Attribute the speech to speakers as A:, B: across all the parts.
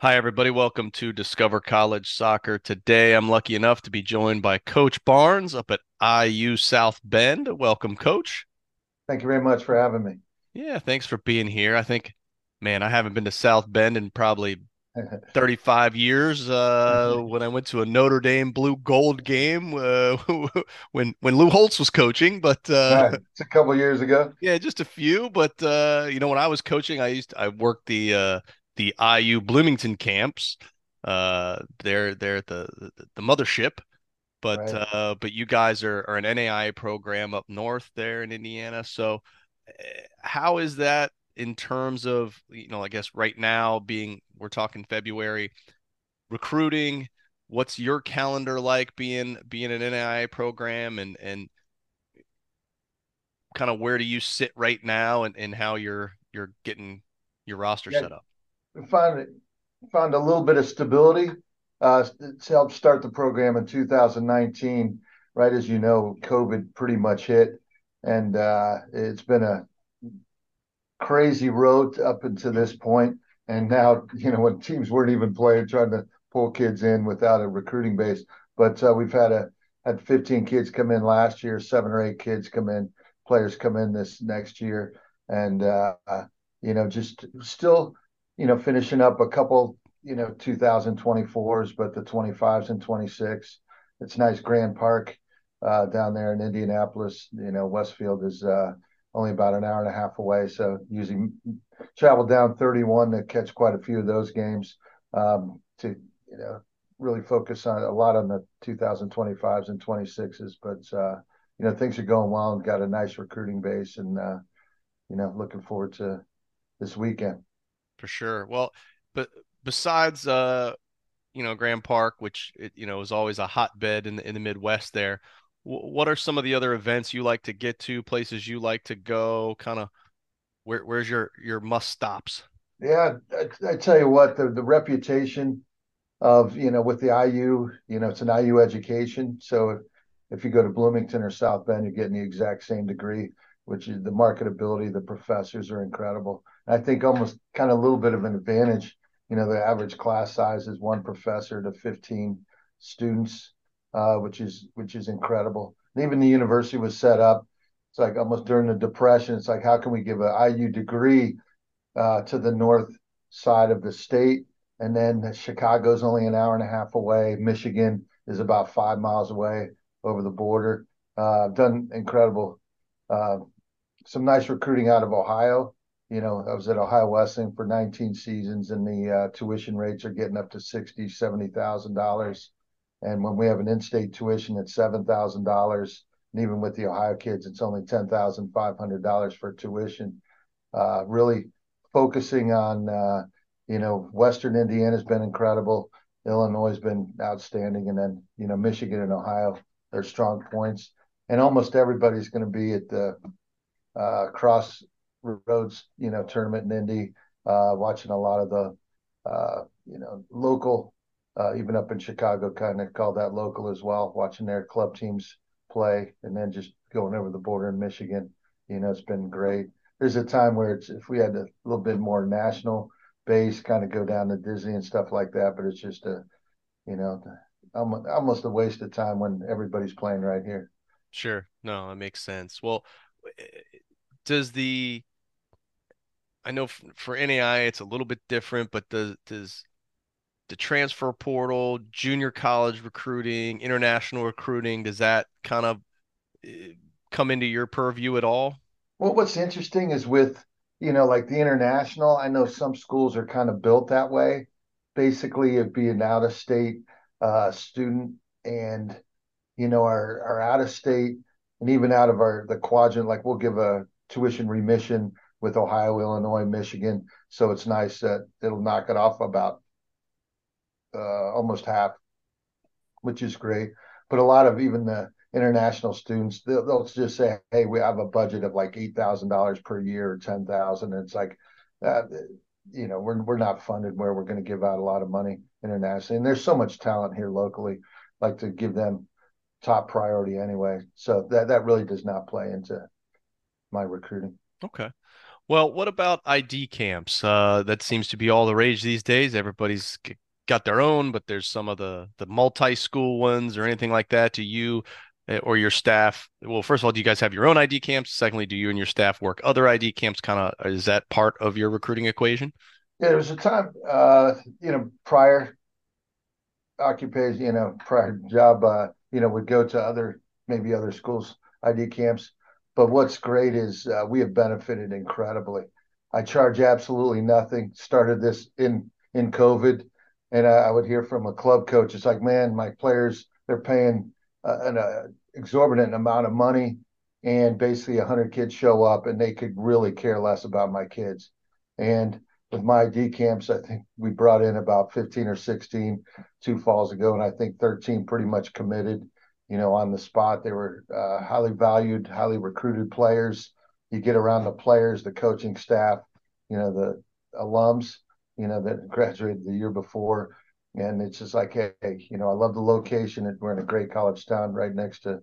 A: Hi, everybody. Welcome to Discover College Soccer. Today, I'm lucky enough to be joined by Coach Barnes up at IU South Bend. Welcome, Coach.
B: Thank you very much for having me.
A: Yeah, thanks for being here. I think, man, I haven't been to South Bend in probably 35 years. Uh, when I went to a Notre Dame blue gold game uh, when when Lou Holtz was coaching, but uh,
B: right. it's a couple years ago.
A: Yeah, just a few. But uh, you know, when I was coaching, I used to, I worked the uh, the IU Bloomington camps. Uh, they're they're at the, the, the mothership, but right. uh, but you guys are, are an NAIA program up north there in Indiana. So, eh, how is that in terms of you know I guess right now being we're talking February recruiting? What's your calendar like being being an NAIA program and and kind of where do you sit right now and, and how you're you're getting your roster yeah. set up?
B: Found found a little bit of stability. Uh, it's helped start the program in 2019. Right as you know, COVID pretty much hit, and uh, it's been a crazy road up until this point. And now, you know, when teams weren't even playing, trying to pull kids in without a recruiting base. But uh, we've had a had 15 kids come in last year, seven or eight kids come in, players come in this next year, and uh, you know, just still you know, finishing up a couple, you know, 2024s, but the 25s and 26. It's nice Grand Park uh, down there in Indianapolis. You know, Westfield is uh, only about an hour and a half away, so usually travel down 31 to catch quite a few of those games. Um, to you know, really focus on a lot on the 2025s and 26s, but uh, you know, things are going well and got a nice recruiting base, and uh, you know, looking forward to this weekend
A: for sure. Well, but besides uh, you know, Grand Park, which it, you know is always a hotbed in the in the Midwest, there. W- what are some of the other events you like to get to? Places you like to go? Kind of where where's your your must stops?
B: Yeah, I, I tell you what, the the reputation of you know with the IU, you know, it's an IU education. So if, if you go to Bloomington or South Bend, you're getting the exact same degree, which is the marketability. The professors are incredible. I think almost kind of a little bit of an advantage. You know, the average class size is one professor to 15 students, uh, which is which is incredible. And even the university was set up. It's like almost during the depression. It's like how can we give an IU degree uh, to the north side of the state, and then Chicago's only an hour and a half away. Michigan is about five miles away over the border. Uh, done incredible, uh, some nice recruiting out of Ohio you know, I was at Ohio Wesleyan for 19 seasons, and the uh, tuition rates are getting up to sixty, seventy thousand dollars. And when we have an in-state tuition at seven thousand dollars, and even with the Ohio kids, it's only ten thousand five hundred dollars for tuition. Uh, really focusing on, uh, you know, Western Indiana has been incredible. Illinois has been outstanding, and then you know, Michigan and Ohio, they're strong points. And almost everybody's going to be at the uh, cross roads, you know, tournament in Indy, uh, watching a lot of the, uh, you know, local, uh, even up in Chicago, kind of call that local as well, watching their club teams play and then just going over the border in Michigan. You know, it's been great. There's a time where it's, if we had a little bit more national base, kind of go down to Disney and stuff like that, but it's just a, you know, almost a waste of time when everybody's playing right here.
A: Sure. No, that makes sense. Well, does the I know for NAIA it's a little bit different, but does does the transfer portal, junior college recruiting, international recruiting, does that kind of eh, come into your purview at all?
B: Well, what's interesting is with, you know, like the international, I know some schools are kind of built that way. Basically, it'd be an out of state uh, student and, you know, our, our out of state and even out of our the quadrant, like we'll give a tuition remission with Ohio, Illinois, Michigan. So it's nice that it'll knock it off about uh, almost half, which is great. But a lot of even the international students, they'll, they'll just say, "Hey, we have a budget of like eight thousand dollars per year or ten thousand. It's like, uh, you know, we're we're not funded where we're going to give out a lot of money internationally, and there's so much talent here locally. Like to give them top priority anyway. So that that really does not play into my recruiting.
A: Okay. Well, what about ID camps? Uh, that seems to be all the rage these days. Everybody's got their own, but there's some of the the multi-school ones or anything like that. Do you eh, or your staff? Well, first of all, do you guys have your own ID camps? Secondly, do you and your staff work other ID camps? Kind of is that part of your recruiting equation?
B: Yeah, there was a time, uh, you know, prior occupation, you know, prior job, uh, you know, would go to other maybe other schools ID camps but what's great is uh, we have benefited incredibly. I charge absolutely nothing. Started this in in COVID, and I, I would hear from a club coach, it's like, man, my players they're paying uh, an uh, exorbitant amount of money, and basically hundred kids show up, and they could really care less about my kids. And with my ID camps, I think we brought in about 15 or 16 two falls ago, and I think 13 pretty much committed you know, on the spot. They were uh, highly valued, highly recruited players. You get around the players, the coaching staff, you know, the alums, you know, that graduated the year before. And it's just like, hey, you know, I love the location. We're in a great college town right next to a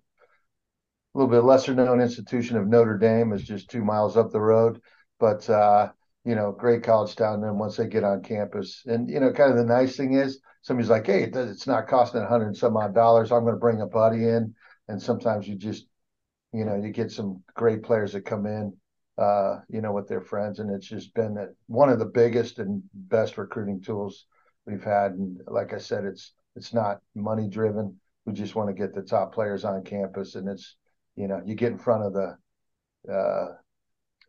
B: little bit lesser known institution of Notre Dame is just two miles up the road. But, uh, you know, great college town. And then once they get on campus, and, you know, kind of the nice thing is, somebody's like, hey, it's not costing a hundred and some odd dollars. I'm going to bring a buddy in. And sometimes you just, you know, you get some great players that come in, uh, you know, with their friends. And it's just been one of the biggest and best recruiting tools we've had. And like I said, it's, it's not money driven. We just want to get the top players on campus. And it's, you know, you get in front of the, uh,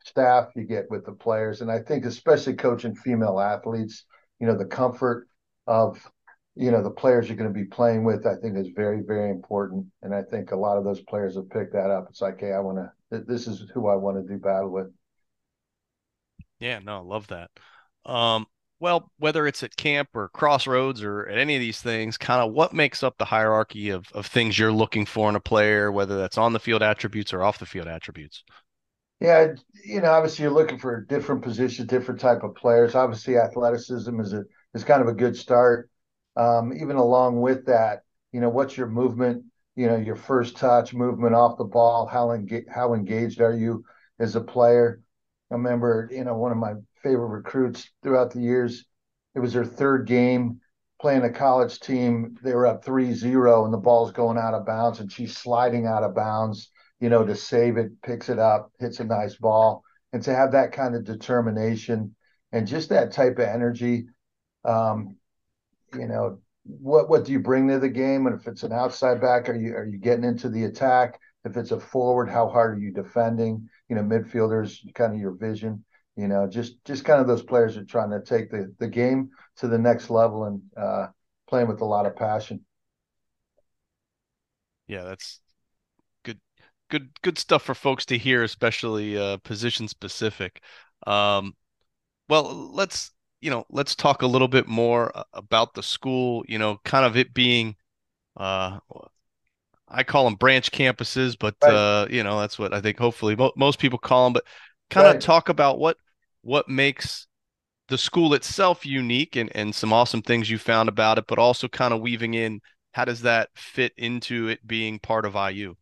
B: staff, you get with the players. And I think especially coaching female athletes, you know, the comfort of you know the players you're going to be playing with i think is very very important. And i think a lot of those players have picked that up. It's like hey i want to this is who i want to do battle with.
A: Yeah no I love that. Um well whether it's at camp or crossroads or at any of these things kind of what makes up the hierarchy of, of things you're looking for in a player whether that's on the field attributes or off the field attributes?
B: Yeah you know obviously you're looking for different positions different type of players. Obviously athleticism is a is kind of a good start um, even along with that, you know, what's your movement? You know, your first touch, movement off the ball. How engaged? How engaged are you as a player? I remember, you know, one of my favorite recruits throughout the years. It was her third game playing a college team. They were up 3-0 and the ball's going out of bounds and she's sliding out of bounds, you know, to save it, picks it up, hits a nice ball. And to have that kind of determination and just that type of energy, um, you know, what what do you bring to the game? And if it's an outside back, are you are you getting into the attack? If it's a forward, how hard are you defending? You know, midfielders, kind of your vision. You know, just just kind of those players are trying to take the the game to the next level and uh, playing with a lot of passion.
A: Yeah, that's good good good stuff for folks to hear, especially uh, position specific. Um, well, let's you know, let's talk a little bit more uh, about the school, you know, kind of it being, uh, I call them branch campuses, but, right. uh, you know, that's what I think hopefully mo- most people call them, but kind right. of talk about what, what makes the school itself unique and, and some awesome things you found about it, but also kind of weaving in how does that fit into it being part of IU?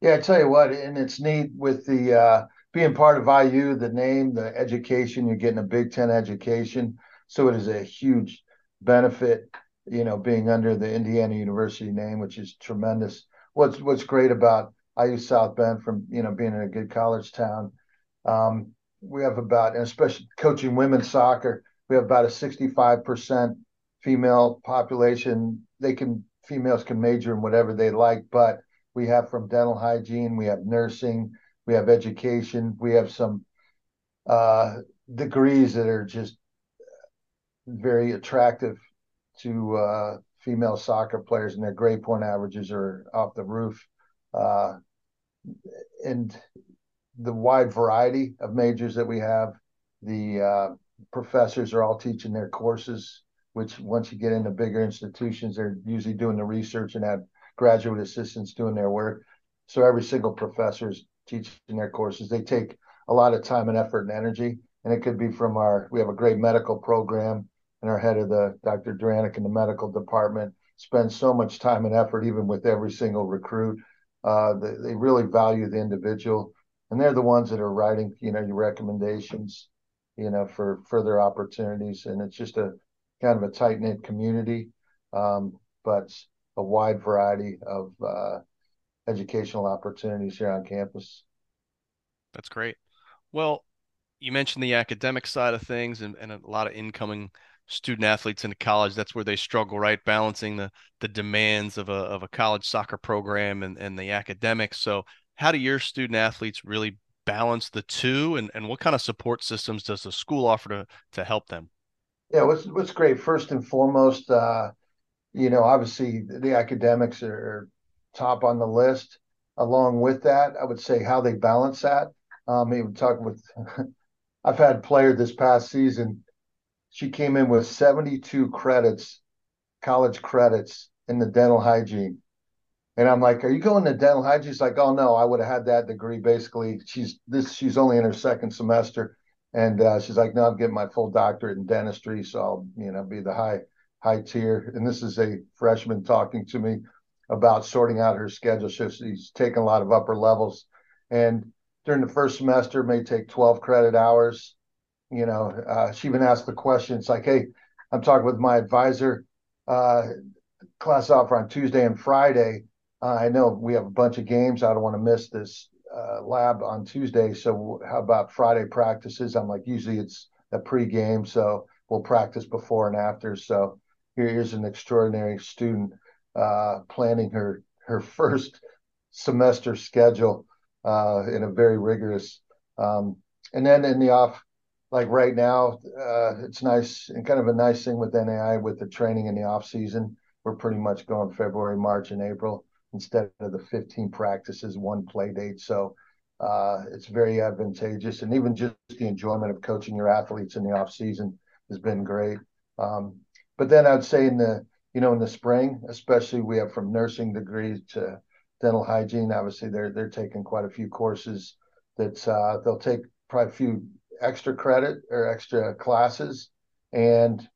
B: Yeah, I tell you what, and it's neat with the, uh, being part of IU, the name, the education, you're getting a Big Ten education. So it is a huge benefit, you know, being under the Indiana University name, which is tremendous. What's what's great about IU South Bend from you know being in a good college town, um, we have about, and especially coaching women's soccer, we have about a 65 percent female population. They can females can major in whatever they like, but we have from dental hygiene, we have nursing, we have education, we have some uh, degrees that are just very attractive to uh, female soccer players, and their grade point averages are off the roof. Uh, and the wide variety of majors that we have, the uh, professors are all teaching their courses. Which once you get into bigger institutions, they're usually doing the research and have graduate assistants doing their work. So every single professor is teaching their courses. They take a lot of time and effort and energy, and it could be from our. We have a great medical program and our head of the Dr. Duranic in the medical department spends so much time and effort, even with every single recruit. Uh, they, they really value the individual, and they're the ones that are writing, you know, your recommendations, you know, for further opportunities. And it's just a kind of a tight knit community, um, but a wide variety of uh, educational opportunities here on campus.
A: That's great. Well, you mentioned the academic side of things and, and a lot of incoming student athletes into college. That's where they struggle right? Balancing the the demands of a of a college soccer program and and the academics. So how do your student athletes really balance the two? And and what kind of support systems does the school offer to to help them?
B: Yeah what's what's great? First and foremost uh you know obviously the academics are top on the list along with that i would say how they balance that um even talking with i've had player this past season she came in with 72 credits, college credits in the dental hygiene. And I'm like, "Are you going to dental hygiene?" She's like, "Oh no, I would have had that degree." Basically, she's this. She's only in her second semester, and uh, she's like, "No, I'm getting my full doctorate in dentistry, so I'll, you know, be the high high tier." And this is a freshman talking to me about sorting out her schedule. she's taking a lot of upper levels, and during the first semester, may take 12 credit hours you know, uh, she even asked the question. It's like, hey, I'm talking with my advisor. Uh, class offer on Tuesday and Friday. Uh, I know we have a bunch of games. I don't want to miss this uh, lab on Tuesday. So how about Friday practices? I'm like, usually it's a pre-game, so we'll practice before and after. So here's an extraordinary student uh, planning her her first semester schedule uh, in a very rigorous. Um, and then in the off like right now, uh, it's nice and kind of a nice thing with NAIA with the training in the off season. We're pretty much going February, March, and April instead of the 15 practices, one play date. So uh, it's very advantageous, and even just the enjoyment of coaching your athletes in the off season has been great. Um, but then I'd say in the you know in the spring, especially we have from nursing degrees to dental hygiene. Obviously, they're they're taking quite a few courses that uh, they'll take probably a few extra credit or extra classes, and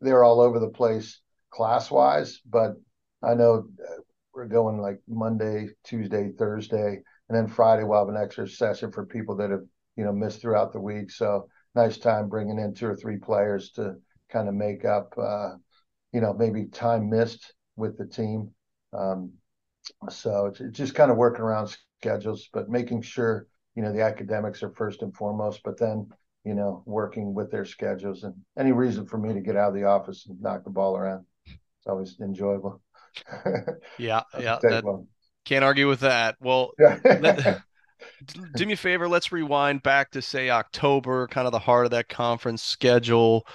B: they're all over the place class wise. But I know uh, we're going like Monday, Tuesday, Thursday, and then Friday we'll have an extra session for people that have you know missed throughout the week. So nice time bringing in two or three players to kind of make up, uh, you know, maybe time missed with the team. Um, so it's, it's just kind of working around schedules, but making sure you know the academics are first and foremost, but then you know working with their schedules and any reason for me to get out of the office and knock the ball around. It's always enjoyable.
A: yeah, yeah, that, can't argue with that. Well, let, do me a favor. Let's rewind back to say October, kind of the heart of that conference schedule.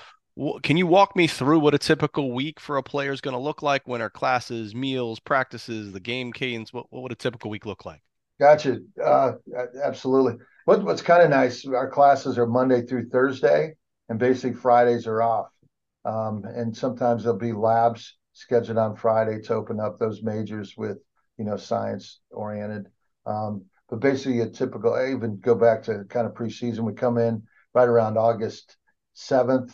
A: Can you walk me through what a typical week for a player is going to look like? When are classes, meals, practices, the game cadence? What, what would a typical week look like?
B: Gotcha. Uh, absolutely. What, what's kind of nice, our classes are Monday through Thursday, and basically Fridays are off. Um, and sometimes there'll be labs scheduled on Friday to open up those majors with, you know, science oriented. Um, but basically, a typical, I even go back to kind of preseason, we come in right around August 7th,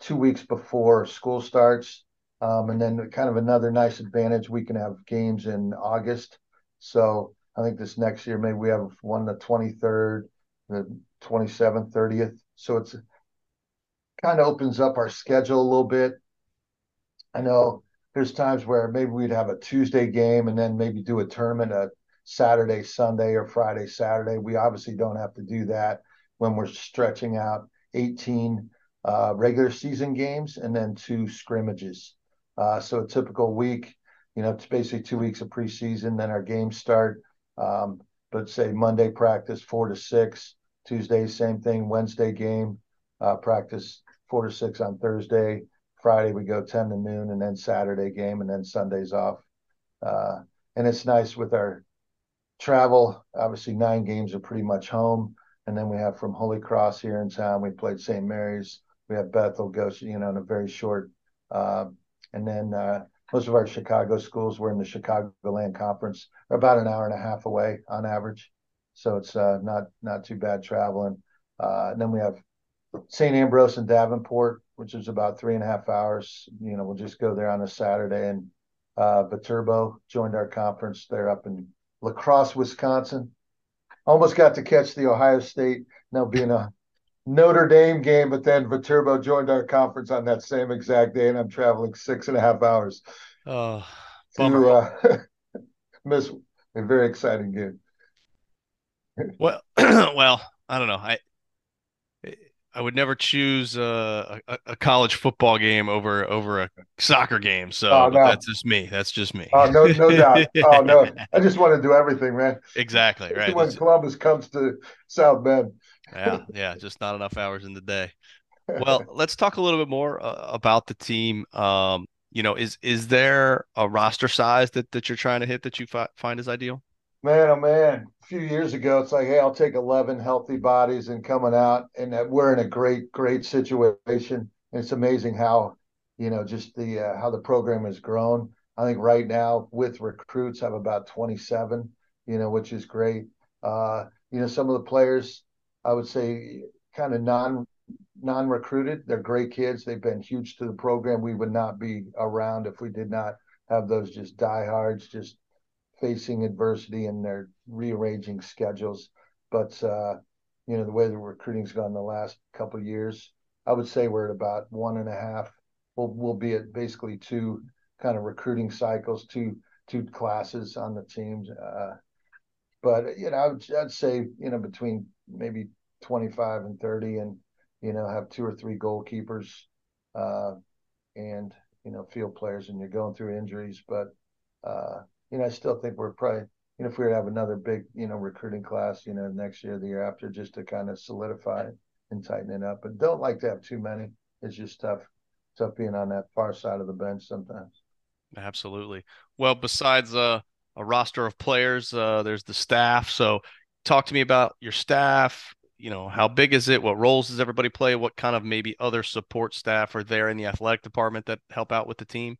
B: two weeks before school starts. Um, and then kind of another nice advantage, we can have games in August. So I think this next year maybe we have one the 23rd, the 27th, 30th. So it's kind of opens up our schedule a little bit. I know there's times where maybe we'd have a Tuesday game and then maybe do a tournament a Saturday, Sunday, or Friday, Saturday. We obviously don't have to do that when we're stretching out 18 uh, regular season games and then two scrimmages. Uh, so a typical week, you know, it's basically two weeks of preseason. Then our games start. Um, but say Monday practice four to six, Tuesday same thing, Wednesday game uh, practice four to six on Thursday. Friday we go ten to noon, and then Saturday game, and then Sundays off. Uh, and it's nice with our travel. Obviously, nine games are pretty much home, and then we have from Holy Cross here in town. We played St. Mary's. We have Bethel, Goshen, you know, in a very short. Uh, and then uh, most of our Chicago schools were in the Chicagoland Conference, about an hour and a half away on average, so it's uh, not not too bad traveling. Uh, and then we have St. Ambrose and Davenport, which is about three and a half hours. You know, we'll just go there on a Saturday. And uh, Viterbo joined our conference. They're up in La Crosse, Wisconsin. Almost got to catch the Ohio State, now being a Notre Dame game, but then Viterbo joined our conference on that same exact day, and I'm traveling six and a half hours
A: Oh,
B: to uh, miss a very exciting game.
A: Well, well, I don't know. I I would never choose uh, a, a college football game over over a soccer game. So,
B: Oh no,
A: that's just me. That's just me.
B: oh no, no doubt. Oh no, I just want to do everything, man.
A: Exactly, right.
B: when Columbus comes to South Bend.
A: Yeah, yeah, just not enough hours in the day. Well, let's talk a little bit more uh, about the team. Um, you know, is is there a roster size that that you're trying to hit that you fi find is ideal?
B: Man, oh man, a few years ago, it's like, hey, I'll take 11 healthy bodies and coming out, and that we're in a great, great situation. And it's amazing how, you know, just the uh, how the program has grown. I think right now with recruits, I have about 27, you know, which is great. Uh, you know, some of the players, I would say, kind of non non-recruited. They're great kids. They've been huge to the program. We would not be around if we did not have those just diehards, just facing adversity and they're rearranging schedules. But uh, you know, the way the recruiting's gone the last couple years, I would say we're at about one and a half. We'll we'll be at basically two kind of recruiting cycles, two two classes on the teams. Uh, but you know, I would I'd say you know between maybe 25 and 30, and you know have two or three goalkeepers, uh, and you know field players, and you're going through injuries, but uh, you know I still think we're probably you know if we were to have another big you know recruiting class, you know next year, the year after, just to kind of solidify and tighten it up. But don't like to have too many. It's just tough, tough being on that far side of the bench sometimes.
A: Absolutely. Well, besides uh, a roster of players, uh, there's the staff. So, talk to me about your staff. You know, how big is it? What roles does everybody play? What kind of maybe other support staff are there in the athletic department that help out with the team?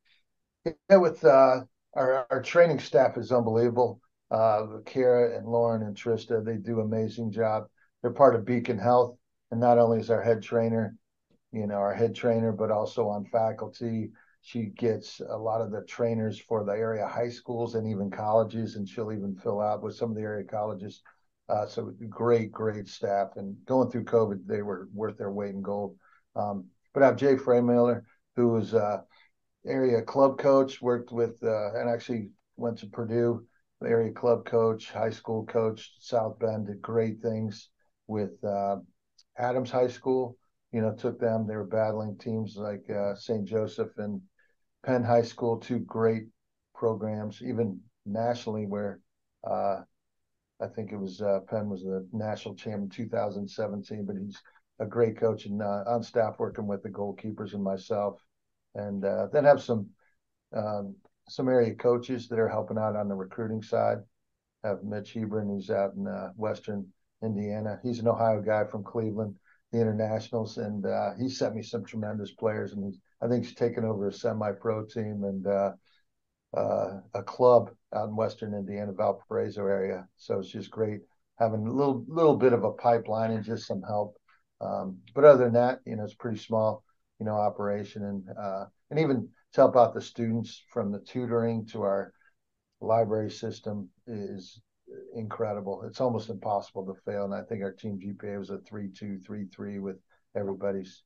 B: Yeah, with uh, our our training staff is unbelievable. Uh, Kara and Lauren and Trista, they do amazing job. They're part of Beacon Health, and not only is our head trainer, you know, our head trainer, but also on faculty. She gets a lot of the trainers for the area high schools and even colleges, and she'll even fill out with some of the area colleges. Uh, so great, great staff. And going through COVID, they were worth their weight in gold. Um, but I have Jay Freymiller, who is uh, area club coach, worked with uh, and actually went to Purdue, area club coach, high school coach, South Bend, did great things with uh, Adams High School. You know, took them. They were battling teams like uh, St. Joseph and Penn High School, two great programs, even nationally, where I think it was uh, Penn was the national champion 2017. But he's a great coach and uh, on staff working with the goalkeepers and myself and uh, then have some um, some area coaches that are helping out on the recruiting side. Have Mitch Hebron, who's out in uh, Western Indiana. He's an Ohio guy from Cleveland, the Internationals, and uh, he sent me some tremendous players. And he's, I think he's taken over a semi-pro team and uh, a club out in Western Indiana, Valparaiso area. So it's just great having a little little bit of a pipeline and just some help. Um, but other than that, you know, it's pretty small you know, operation and uh, and even to help out the students from the tutoring to our library system is incredible. It's almost impossible to fail. And I think our team GPA was a three two three three with everybody's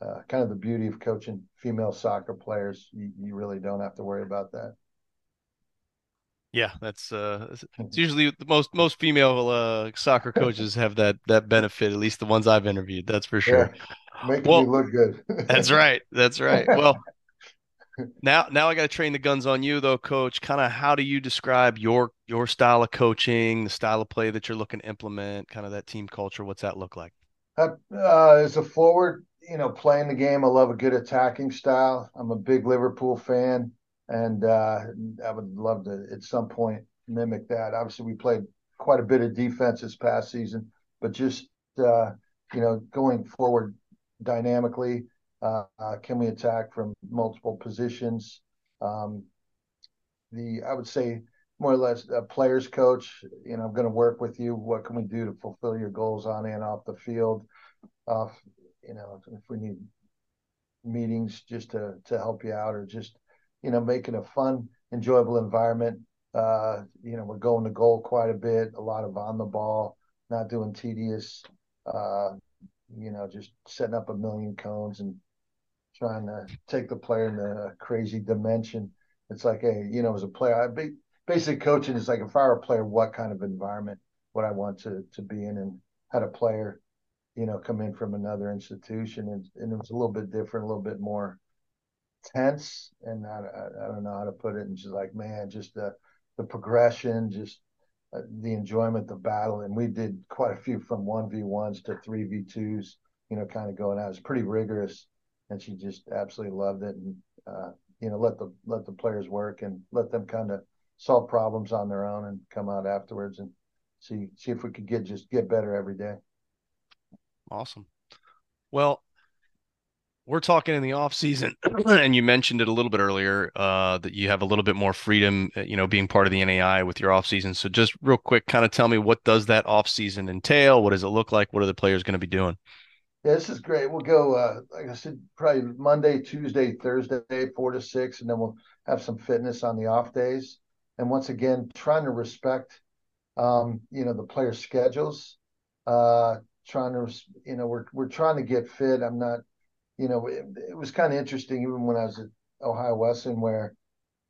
B: uh, kind of the beauty of coaching female soccer players. You, you really don't have to worry about that.
A: Yeah, that's uh, it's usually the most most female uh, soccer coaches have that that benefit. At least the ones I've interviewed, that's for sure.
B: Yeah. Making well, me look good.
A: that's right. That's right. Well, now now I got to train the guns on you though, coach. Kind of how do you describe your your style of coaching, the style of play that you're looking to implement, kind of that team culture? What's that look like?
B: Uh, uh, as a forward, you know, playing the game, I love a good attacking style. I'm a big Liverpool fan, and uh, I would love to at some point mimic that. Obviously, we played quite a bit of defense this past season, but just uh, you know, going forward dynamically uh, uh, can we attack from multiple positions? Um, the I would say more or less a players coach. You know, I'm going to work with you. What can we do to fulfill your goals on and off the field? Uh, you know, if we need meetings just to to help you out, or just you know, making a fun, enjoyable environment. Uh, you know, we're going to goal quite a bit, a lot of on the ball, not doing tedious. Uh, you know, just setting up a million cones and trying to take the player in a crazy dimension. It's like, hey, you know, as a player, I be, basic coaching is like if I were a player, what kind of environment would I want to to be in, and had a player, you know, come in from another institution, and, and it was a little bit different, a little bit more tense, and I, I, I don't know how to put it, and she's like, man, just the the progression, just uh, the enjoyment, the battle, and we did quite a few from one v ones to three v twos, you know, kind of going out. It's pretty rigorous and she just absolutely loved it. And uh, you know, let the let the players work and let them kind of solve problems on their own and come out afterwards and see see if we could get just get better every day.
A: Awesome. Well, we're talking in the off season, and you mentioned it a little bit earlier uh, that you have a little bit more freedom, uh, you know, being part of the NAIA with your off season. So just real quick, kind of tell me what does that off season entail? What does it look like? What are the players going to be doing?
B: Yeah, this is great. We'll go, uh, like I said, probably Monday, Tuesday, Thursday, four to six, and then we'll have some fitness on the off days. And once again, trying to respect, um, you know, the players' schedules. Uh, trying to, you know, we're we're trying to get fit. I'm not, you know, it, it was kind of interesting even when I was at Ohio Wesleyan, where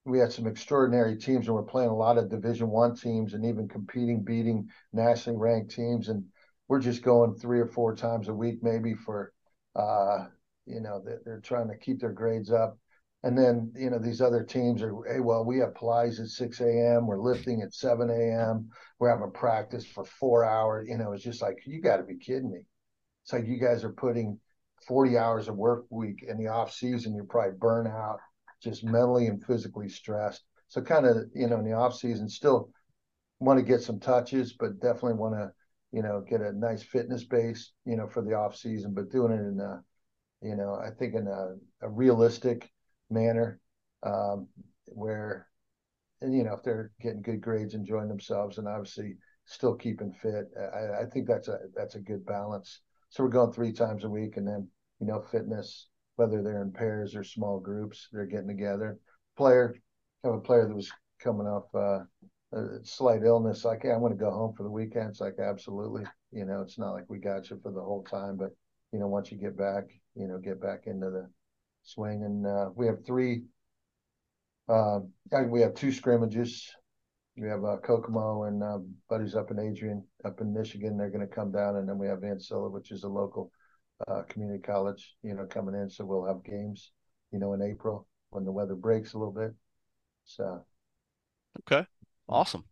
B: we had some extraordinary teams, and we're playing a lot of Division One teams, and even competing, beating nationally ranked teams, and we're just going three or four times a week, maybe for, uh, you know, they're, they're trying to keep their grades up. And then, you know, these other teams are, hey, well, we have Pilates at 6 a.m. We're lifting at 7 a.m. We're having practice for four hours. You know, it's just like, you got to be kidding me. It's like you guys are putting 40 hours of work week in the off season. You're probably burnt out, just mentally and physically stressed. So kind of, you know, in the off season, still want to get some touches, but definitely want to you know, get a nice fitness base, you know, for the off season, but doing it in a, you know, I think in a, a realistic manner, um, where, and you know, if they're getting good grades, enjoying themselves, and obviously still keeping fit, I, I think that's a that's a good balance. So we're going three times a week, and then you know, fitness, whether they're in pairs or small groups, they're getting together. Player, have a player that was coming off uh, a slight illness, like, hey, I'm going to go home for the weekend. It's like, absolutely. You know, it's not like we got you for the whole time, but, you know, once you get back, you know, get back into the swing. And uh, we have three, uh, we have two scrimmages. We have uh, Kokomo and uh, buddies up in Adrian, up in Michigan. They're going to come down. And then we have Ancilla, which is a local uh, community college, you know, coming in. So we'll have games, you know, in April when the weather breaks a little bit. So,
A: okay. Awesome.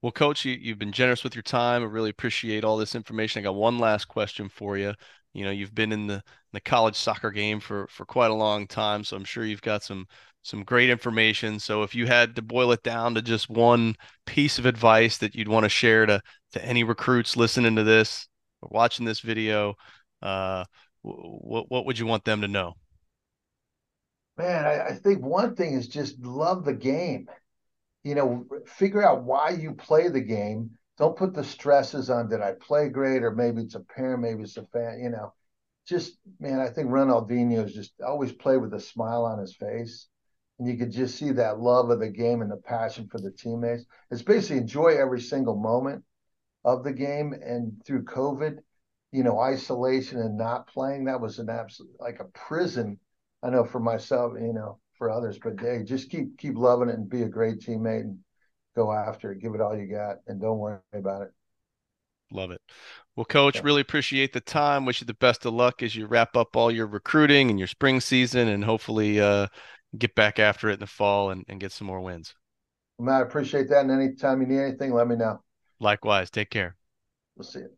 A: Well, Coach, you, you've been generous with your time. I really appreciate all this information. I got one last question for you. You know, you've been in the the college soccer game for for quite a long time, so I'm sure you've got some some great information. So if you had to boil it down to just one piece of advice that you'd want to share to to any recruits listening to this or watching this video, uh, what what would you want them to know?
B: Man, I, I think one thing is just love the game you know, figure out why you play the game. Don't put the stresses on did I play great or maybe it's a parent, maybe it's a fan, you know. Just man, I think Ronaldinho is just always play with a smile on his face. And you could just see that love of the game and the passion for the teammates. It's basically enjoy every single moment of the game. And through COVID, you know, isolation and not playing, that was an absolute like a prison. I know for myself, you know, for others. But hey, just keep keep loving it and be a great teammate and go after it. Give it all you got and don't worry about it.
A: Love it. Well, coach, really appreciate the time. Wish you the best of luck as you wrap up all your recruiting and your spring season and hopefully uh, get back after it in the fall and, and get some more wins.
B: Matt, I appreciate that. And anytime you need anything, let me know.
A: Likewise. Take care.
B: We'll see you.